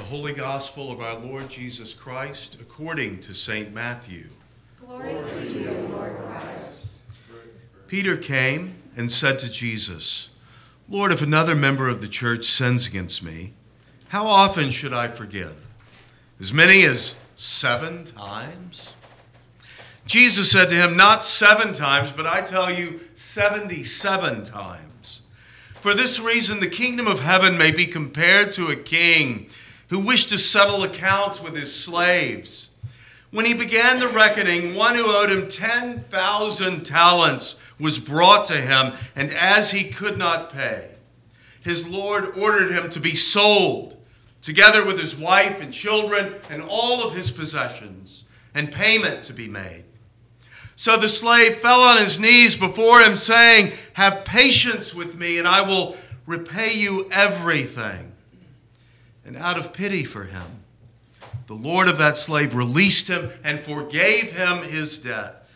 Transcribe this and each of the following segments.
The Holy Gospel of our Lord Jesus Christ according to St. Matthew. Glory, Glory to you, Lord Christ. Peter came and said to Jesus, Lord, if another member of the church sins against me, how often should I forgive? As many as seven times? Jesus said to him, Not seven times, but I tell you, 77 times. For this reason, the kingdom of heaven may be compared to a king who wished to settle accounts with his slaves. When he began the reckoning, one who owed him 10,000 talents was brought to him, and as he could not pay, his Lord ordered him to be sold, together with his wife and children and all of his possessions, and payment to be made. So the slave fell on his knees before him, saying, Have patience with me, and I will repay you everything. And out of pity for him, the Lord of that slave released him and forgave him his debt.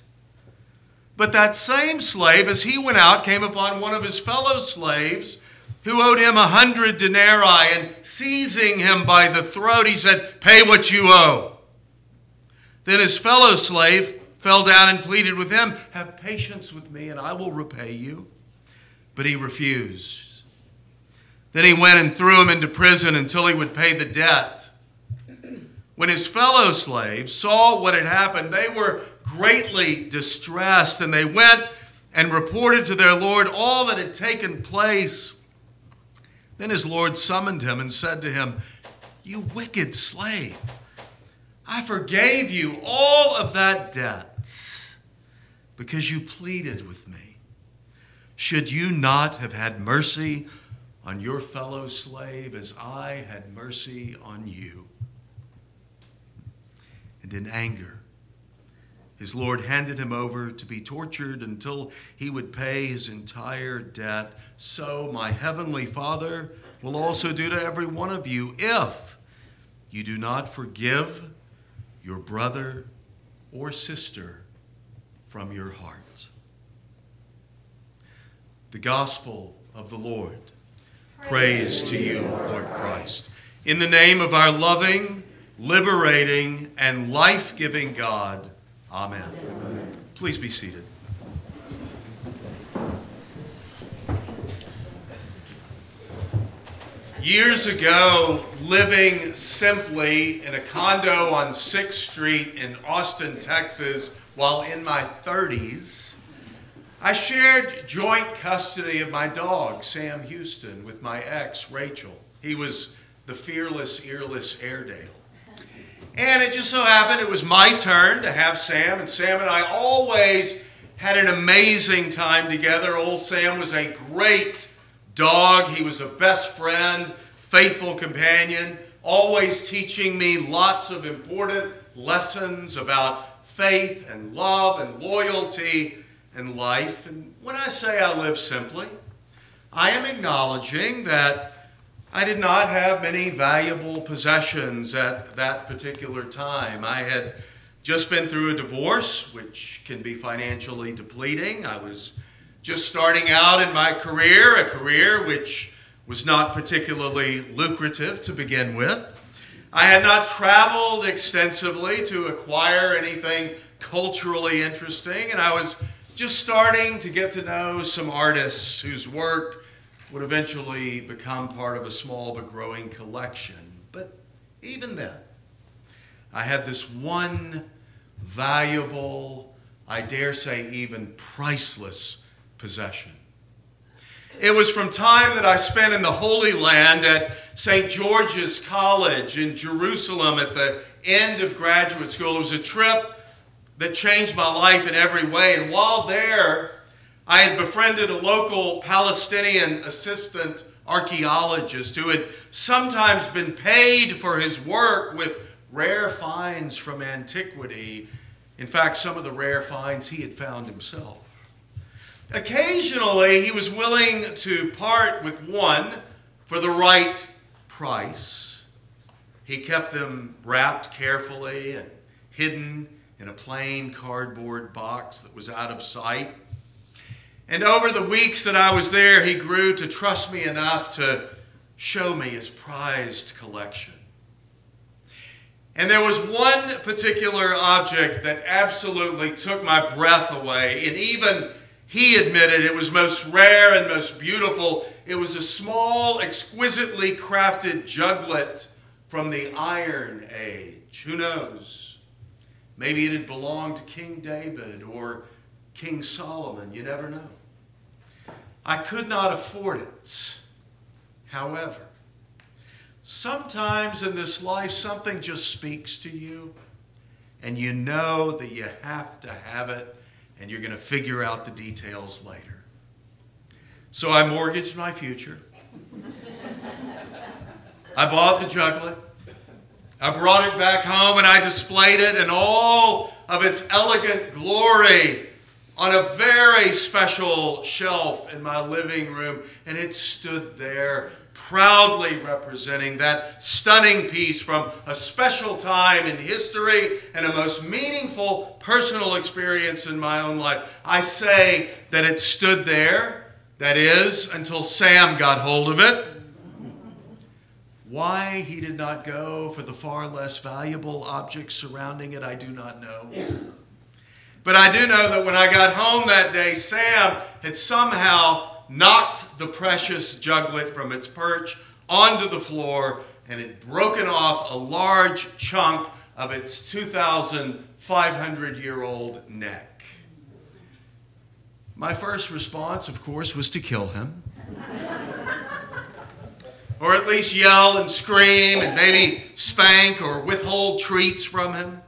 But that same slave, as he went out, came upon one of his fellow slaves who owed him a hundred denarii, and seizing him by the throat, he said, Pay what you owe. Then his fellow slave fell down and pleaded with him, Have patience with me, and I will repay you. But he refused. Then he went and threw him into prison until he would pay the debt. When his fellow slaves saw what had happened, they were greatly distressed, and they went and reported to their Lord all that had taken place. Then his Lord summoned him and said to him, You wicked slave, I forgave you all of that debt because you pleaded with me. Should you not have had mercy on your fellow slave as I had mercy on you? And in anger, his Lord handed him over to be tortured until he would pay his entire debt. So my heavenly Father will also do to every one of you if you do not forgive your brother or sister from your heart. The Gospel of the Lord. Praise, to you, Lord Christ. In the name of our loving, liberating, and life giving God, Amen. Amen. Please be seated. Years ago, living simply in a condo on 6th Street in Austin, Texas, while in my 30s, I shared joint custody of my dog, Sam Houston, with my ex, Rachel. He was the fearless, earless Airedale. And it just so happened it was my turn to have Sam, and Sam and I always had an amazing time together. Old Sam was a great dog. He was a best friend, faithful companion, always teaching me lots of important lessons about faith and love and loyalty and life. And when I say I live simply, I am acknowledging that I did not have many valuable possessions at that particular time. I had just been through a divorce, which can be financially depleting. I was just starting out in my career, a career which was not particularly lucrative to begin with. I had not traveled extensively to acquire anything culturally interesting, and I was just starting to get to know some artists whose work would eventually become part of a small but growing collection. But even then, I had this one valuable, I dare say even priceless possession. It was from time that I spent in the Holy Land at St. George's College in Jerusalem at the end of graduate school. It was a trip that changed my life in every way. And while there, I had befriended a local Palestinian assistant archaeologist who had sometimes been paid for his work with rare finds from antiquity. In fact, some of the rare finds he had found himself. Occasionally, he was willing to part with one for the right price. He kept them wrapped carefully and hidden in a plain cardboard box that was out of sight. And over the weeks that I was there, he grew to trust me enough to show me his prized collection. And there was one particular object that absolutely took my breath away. And even he admitted it was most rare and most beautiful. It was a small, exquisitely crafted juglet from the Iron Age. Who knows? Maybe it had belonged to King David or King Solomon. You never know. I could not afford it. However, sometimes in this life, something just speaks to you, and you know that you have to have it, and you're going to figure out the details later. So I mortgaged my future. I bought the juglet. I brought it back home and I displayed it in all of its elegant glory on a very special shelf in my living room. And it stood there proudly representing that stunning piece from a special time in history and a most meaningful personal experience in my own life. I say that it stood there, that is, until Sam got hold of it. Why he did not go for the far less valuable objects surrounding it, I do not know. But I do know that when I got home that day, Sam had somehow knocked the precious juglet from its perch onto the floor and had broken off a large chunk of its 2,500 year old neck. My first response, of course, was to kill him. Or at least yell and scream and maybe spank or withhold treats from him.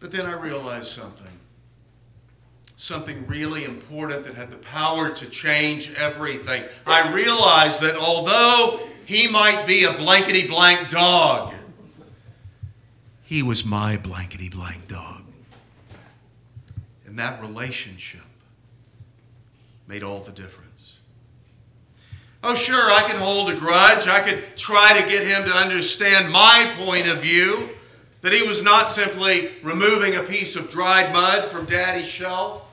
But then I realized something. Something really important that had the power to change everything. I realized that although he might be a blankety blank dog, he was my blankety blank dog. And that relationship made all the difference. Oh, sure, I could hold a grudge. I could try to get him to understand my point of view. That he was not simply removing a piece of dried mud from daddy's shelf.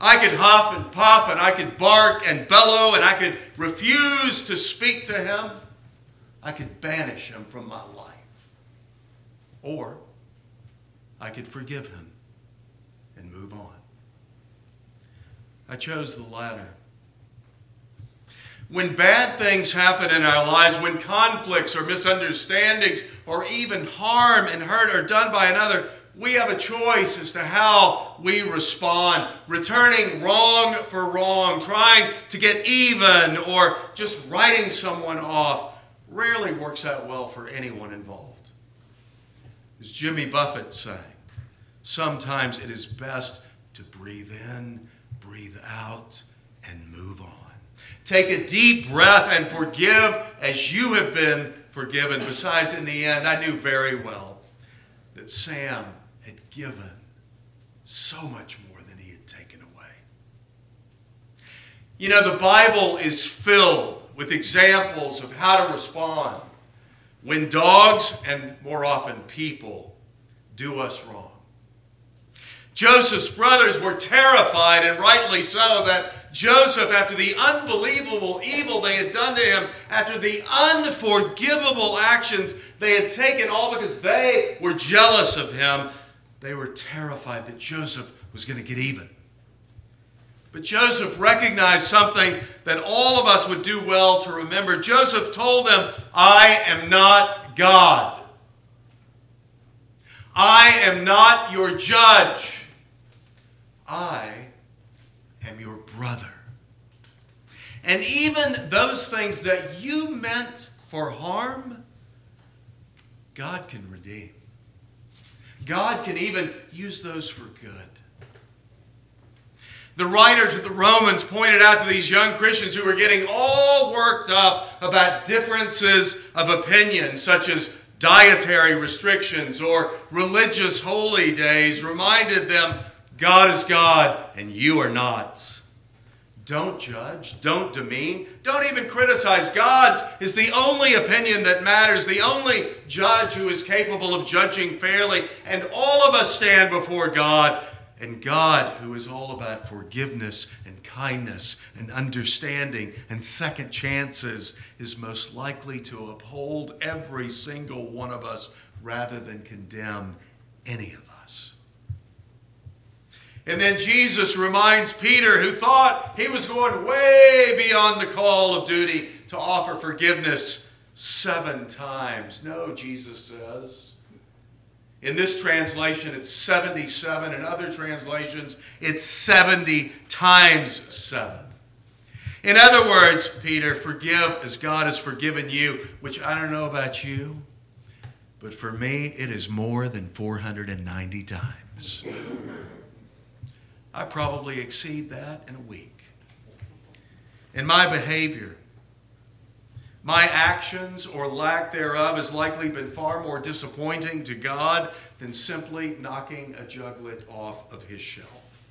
I could huff and puff and I could bark and bellow and I could refuse to speak to him. I could banish him from my life. Or I could forgive him and move on. I chose the latter. When bad things happen in our lives, when conflicts or misunderstandings or even harm and hurt are done by another, we have a choice as to how we respond. Returning wrong for wrong, trying to get even, or just writing someone off rarely works out well for anyone involved. As Jimmy Buffett sang, sometimes it is best to breathe in, breathe out. Take a deep breath and forgive as you have been forgiven. Besides, in the end, I knew very well that Sam had given so much more than he had taken away. You know, the Bible is filled with examples of how to respond when dogs, and more often people, do us wrong. Joseph's brothers were terrified, and rightly so, that Joseph, after the unbelievable evil they had done to him, after the unforgivable actions they had taken, all because they were jealous of him, they were terrified that Joseph was going to get even. But Joseph recognized something that all of us would do well to remember. Joseph told them, I am not God. I am not your judge. I am your brother. And even those things that you meant for harm, God can redeem. God can even use those for good. The writers of the Romans pointed out to these young Christians who were getting all worked up about differences of opinion, such as dietary restrictions or religious holy days, reminded them God is God and you are not. Don't judge. Don't demean. Don't even criticize. God's is the only opinion that matters, the only judge who is capable of judging fairly. And all of us stand before God And God, who is all about forgiveness and kindness and understanding and second chances, is most likely to uphold every single one of us rather than condemn any of us. And then Jesus reminds Peter, who thought he was going way beyond the call of duty to offer forgiveness seven times. No, Jesus says. In this translation, it's 77. In other translations, it's 70 times 7. In other words, Peter, forgive as God has forgiven you, which I don't know about you, but for me, it is more than 490 times. I probably exceed that in a week. In my behavior, my actions or lack thereof has likely been far more disappointing to God than simply knocking a juglet off of his shelf.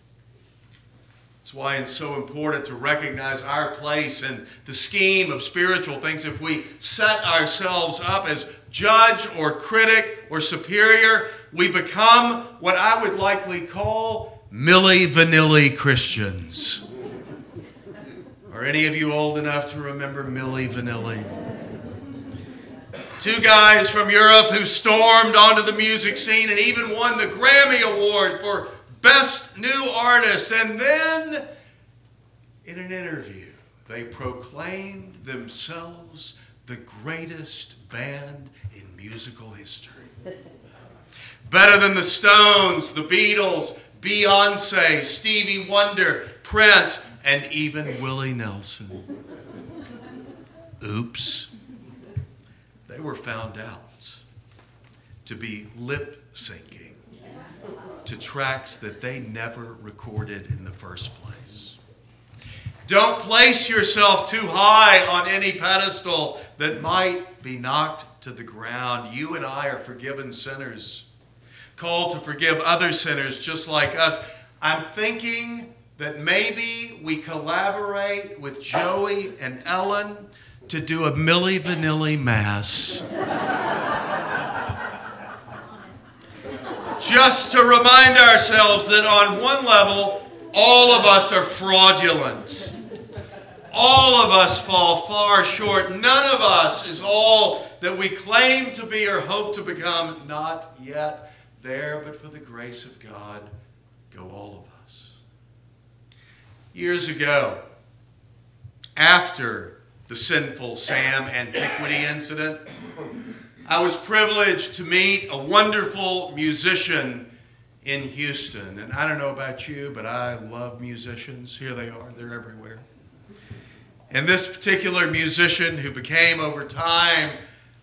That's why it's so important to recognize our place in the scheme of spiritual things. If we set ourselves up as judge or critic or superior, we become what I would likely call Milli Vanilli Christians. Are any of you old enough to remember Milli Vanilli? Two guys from Europe who stormed onto the music scene and even won the Grammy Award for Best New Artist. And then, in an interview, they proclaimed themselves the greatest band in musical history. Better than the Stones, the Beatles, Beyonce, Stevie Wonder, Prince, and even Willie Nelson. Oops. They were found out to be lip syncing to tracks that they never recorded in the first place. Don't place yourself too high on any pedestal that might be knocked to the ground. You and I are forgiven sinners, called to forgive other sinners just like us. I'm thinking that maybe we collaborate with Joey and Ellen to do a Milli Vanilli Mass. Just to remind ourselves that on one level, all of us are fraudulent. All of us fall far short. None of us is all that we claim to be or hope to become. Not yet there, but for the grace of God, go all of us. Years ago, after the sinful Sam antiquity incident, I was privileged to meet a wonderful musician in Houston. And I don't know about you, but I love musicians. Here they are, they're everywhere. And this particular musician, who became over time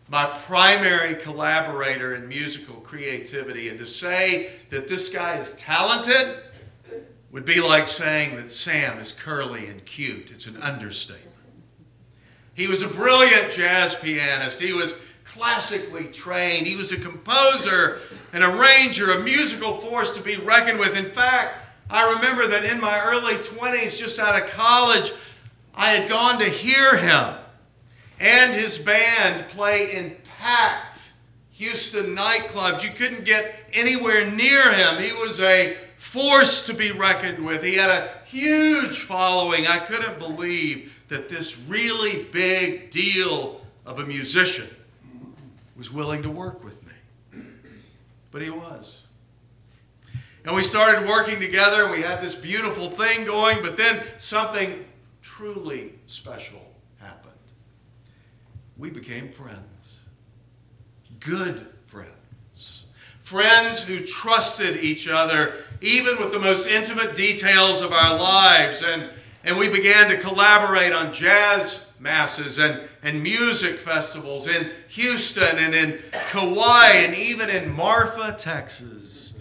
my primary collaborator in musical creativity, and to say that this guy is talented would be like saying that Sam is curly and cute. It's an understatement. He was a brilliant jazz pianist. He was classically trained. He was a composer, an arranger, a musical force to be reckoned with. In fact, I remember that in my early 20s, just out of college, I had gone to hear him and his band play in packed Houston nightclubs. You couldn't get anywhere near him. He was a force to be reckoned with. He had a huge following. I couldn't believe that this really big deal of a musician was willing to work with me. But he was. And we started working together, and we had this beautiful thing going, but then something truly special. We became friends, good friends, friends who trusted each other, even with the most intimate details of our lives. And, and we began to collaborate on jazz masses and, and music festivals in Houston and in Kauai and even in Marfa, Texas.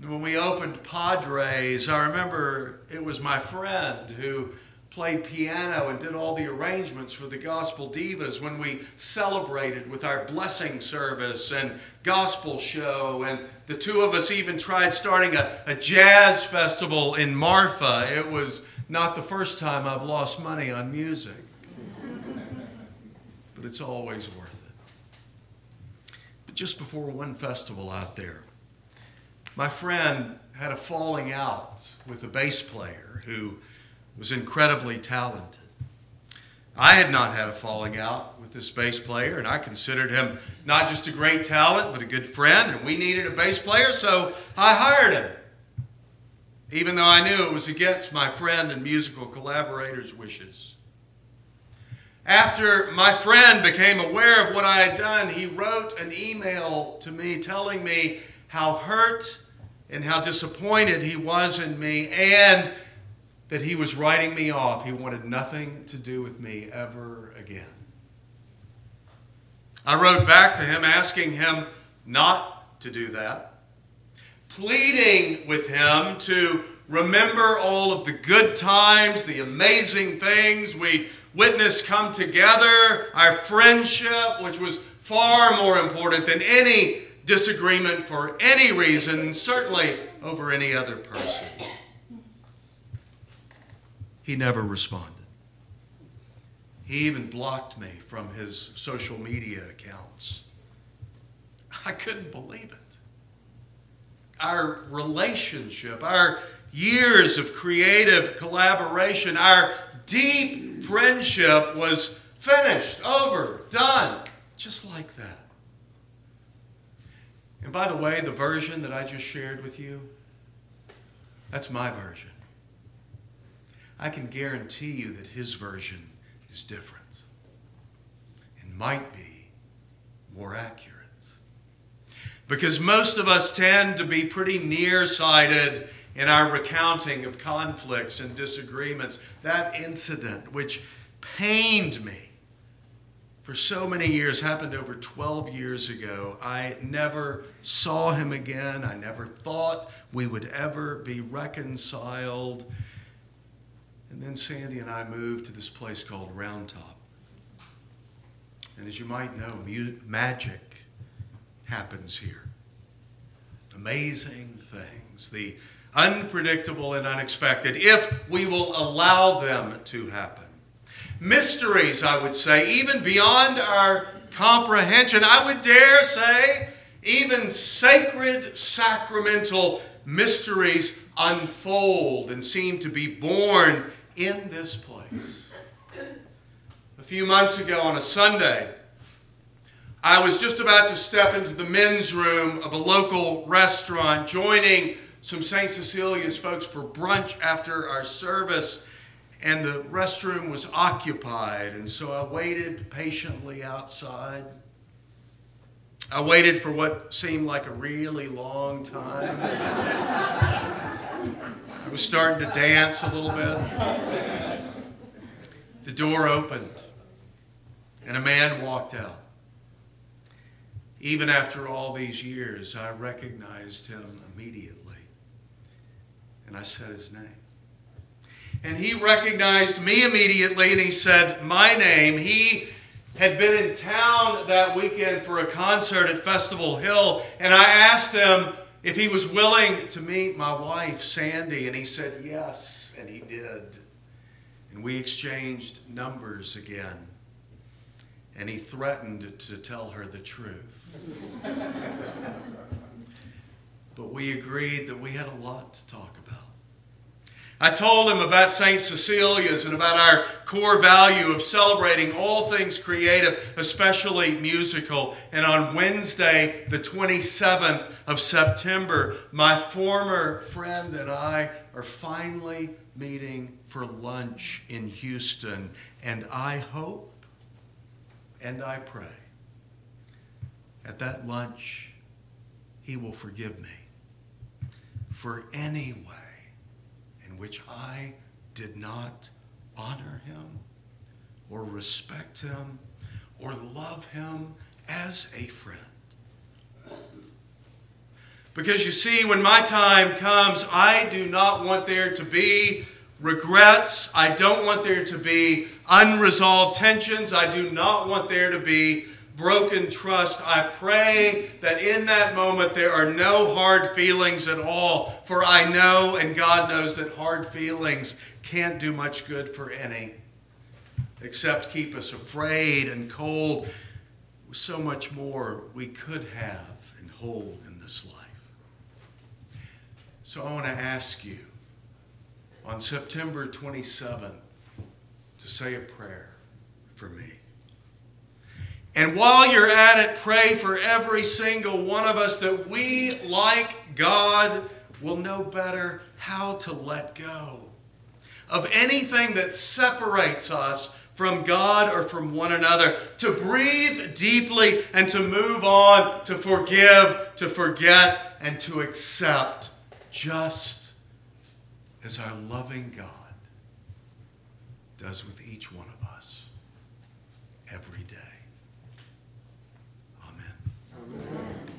When we opened Padres, I remember it was my friend who played piano and did all the arrangements for the Gospel Divas when we celebrated with our blessing service and gospel show. And the two of us even tried starting a, a jazz festival in Marfa. It was not the first time I've lost money on music, but it's always worth it. But just before one festival out there, my friend had a falling out with a bass player who was incredibly talented. I had not had a falling out with this bass player, and I considered him not just a great talent, but a good friend, and we needed a bass player, so I hired him. Even though I knew it was against my friend and musical collaborator's wishes. After my friend became aware of what I had done, he wrote an email to me telling me how hurt and how disappointed he was in me and that he was writing me off. He wanted nothing to do with me ever again. I wrote back to him asking him not to do that, pleading with him to remember all of the good times, the amazing things we witnessed come together, our friendship, which was far more important than any disagreement for any reason, certainly over any other person. He never responded. He even blocked me from his social media accounts. I couldn't believe it. Our relationship, our years of creative collaboration, our deep friendship was finished, over, done, just like that. And by the way, the version that I just shared with you, that's my version. I can guarantee you that his version is different and might be more accurate. Because most of us tend to be pretty nearsighted in our recounting of conflicts and disagreements. That incident, which pained me for so many years, happened over 12 years ago. I never saw him again. I never thought we would ever be reconciled. And then Sandy and I moved to this place called Round Top. And as you might know, magic happens here. Amazing things. The unpredictable and unexpected, if we will allow them to happen. Mysteries, I would say, even beyond our comprehension. I would dare say, even sacred, sacramental mysteries unfold and seem to be born in this place. A few months ago on a Sunday, I was just about to step into the men's room of a local restaurant, joining some St. Cecilia's folks for brunch after our service, and the restroom was occupied. And so I waited patiently outside. I waited for what seemed like a really long time. Was starting to dance a little bit. The door opened, and a man walked out. Even after all these years, I recognized him immediately. And I said his name. And he recognized me immediately and he said my name. He had been in town that weekend for a concert at Festival Hill. And I asked him if he was willing to meet my wife, Sandy. And he said yes, and he did. And we exchanged numbers again and he threatened to tell her the truth. but we agreed that we had a lot to talk about. I told him about St. Cecilia's and about our core value of celebrating all things creative, especially musical. And on Wednesday, the 27th of September, my former friend and I are finally meeting for lunch in Houston. And I hope and I pray at that lunch, he will forgive me for any way which I did not honor him or respect him or love him as a friend. Because you see, when my time comes, I do not want there to be regrets. I don't want there to be unresolved tensions. I do not want there to be broken trust. I pray that in that moment there are no hard feelings at all, for I know and God knows that hard feelings can't do much good for any, except keep us afraid and cold. So much more we could have and hold in this life. So I want to ask you on September 27th to say a prayer for me. And while you're at it, pray for every single one of us that we, like God, will know better how to let go of anything that separates us from God or from one another, to breathe deeply and to move on, to forgive, to forget, and to accept, just as our loving God does with each one of us every day. Amen.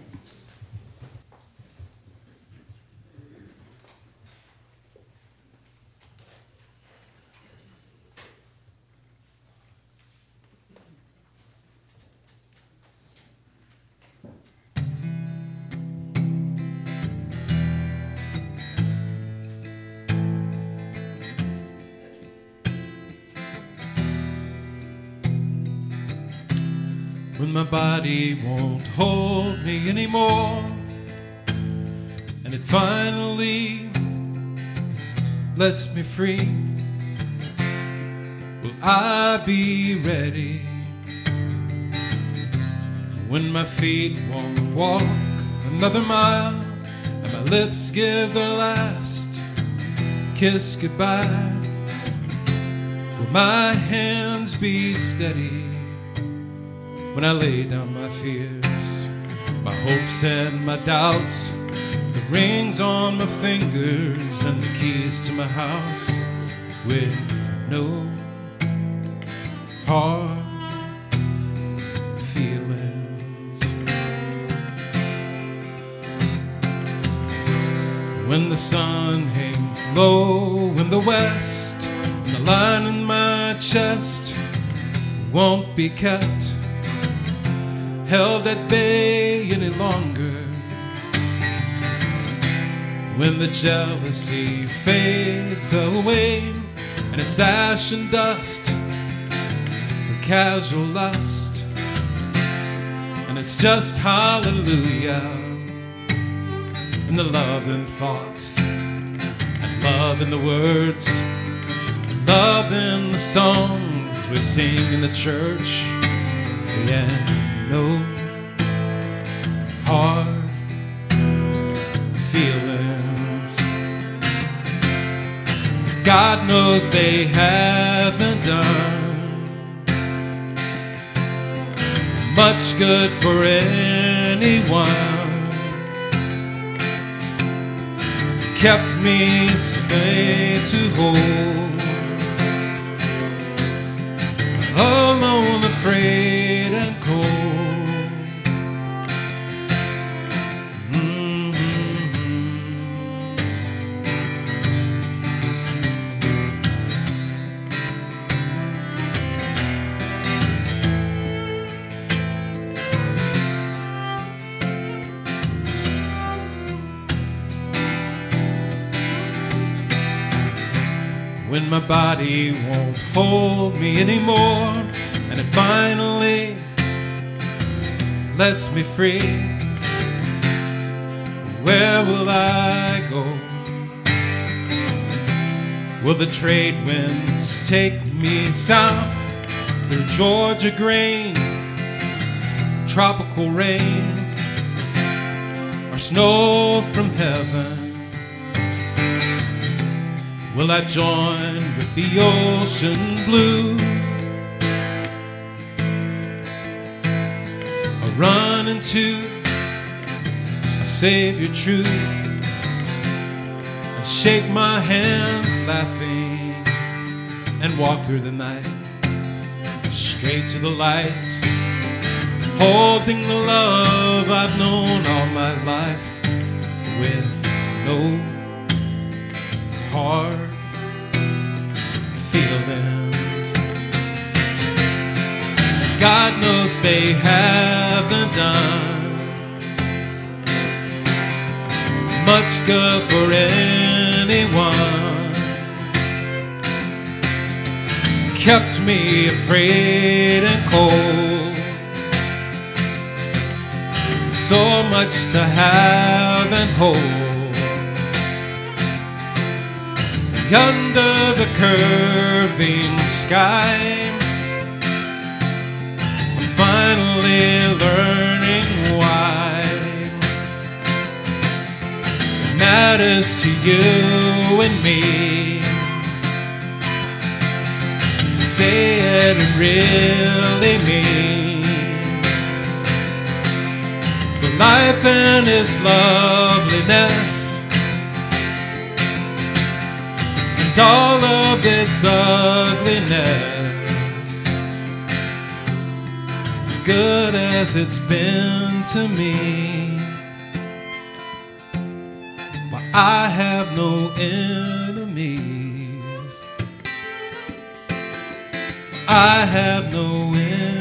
My body won't hold me anymore. And it finally lets me free. Will I be ready? When my feet won't walk another mile and my lips give their last kiss goodbye will my hands be steady when I lay down my fears, my hopes and my doubts, the rings on my fingers and the keys to my house with no hard feelings. When the sun hangs low in the west, and the line in my chest won't be kept held at bay any longer. When the jealousy fades away and it's ash and dust for casual lust, and it's just hallelujah in the love and thoughts, and love in the words, and love in the songs we sing in the church. Yeah no hard feelings. God knows they haven't done much good for anyone. Kept me safe to hold. Alone, afraid and when my body won't hold me anymore and it finally lets me free. Where will I go? Will the trade winds take me south through Georgia grain, tropical rain, or snow from heaven? Will I join with the ocean blue? Or run into a Savior true and shake my hands laughing and walk through the night straight to the light, holding the love I've known all my life with no hard feelings. God knows they haven't done much good for anyone. Kept me afraid and cold. So much to have and hold under the curving sky. I'm finally learning why it matters to you and me to say it really means the life and its loveliness and all of its ugliness. Good as it's been to me. Why I have no enemies. I have no enemies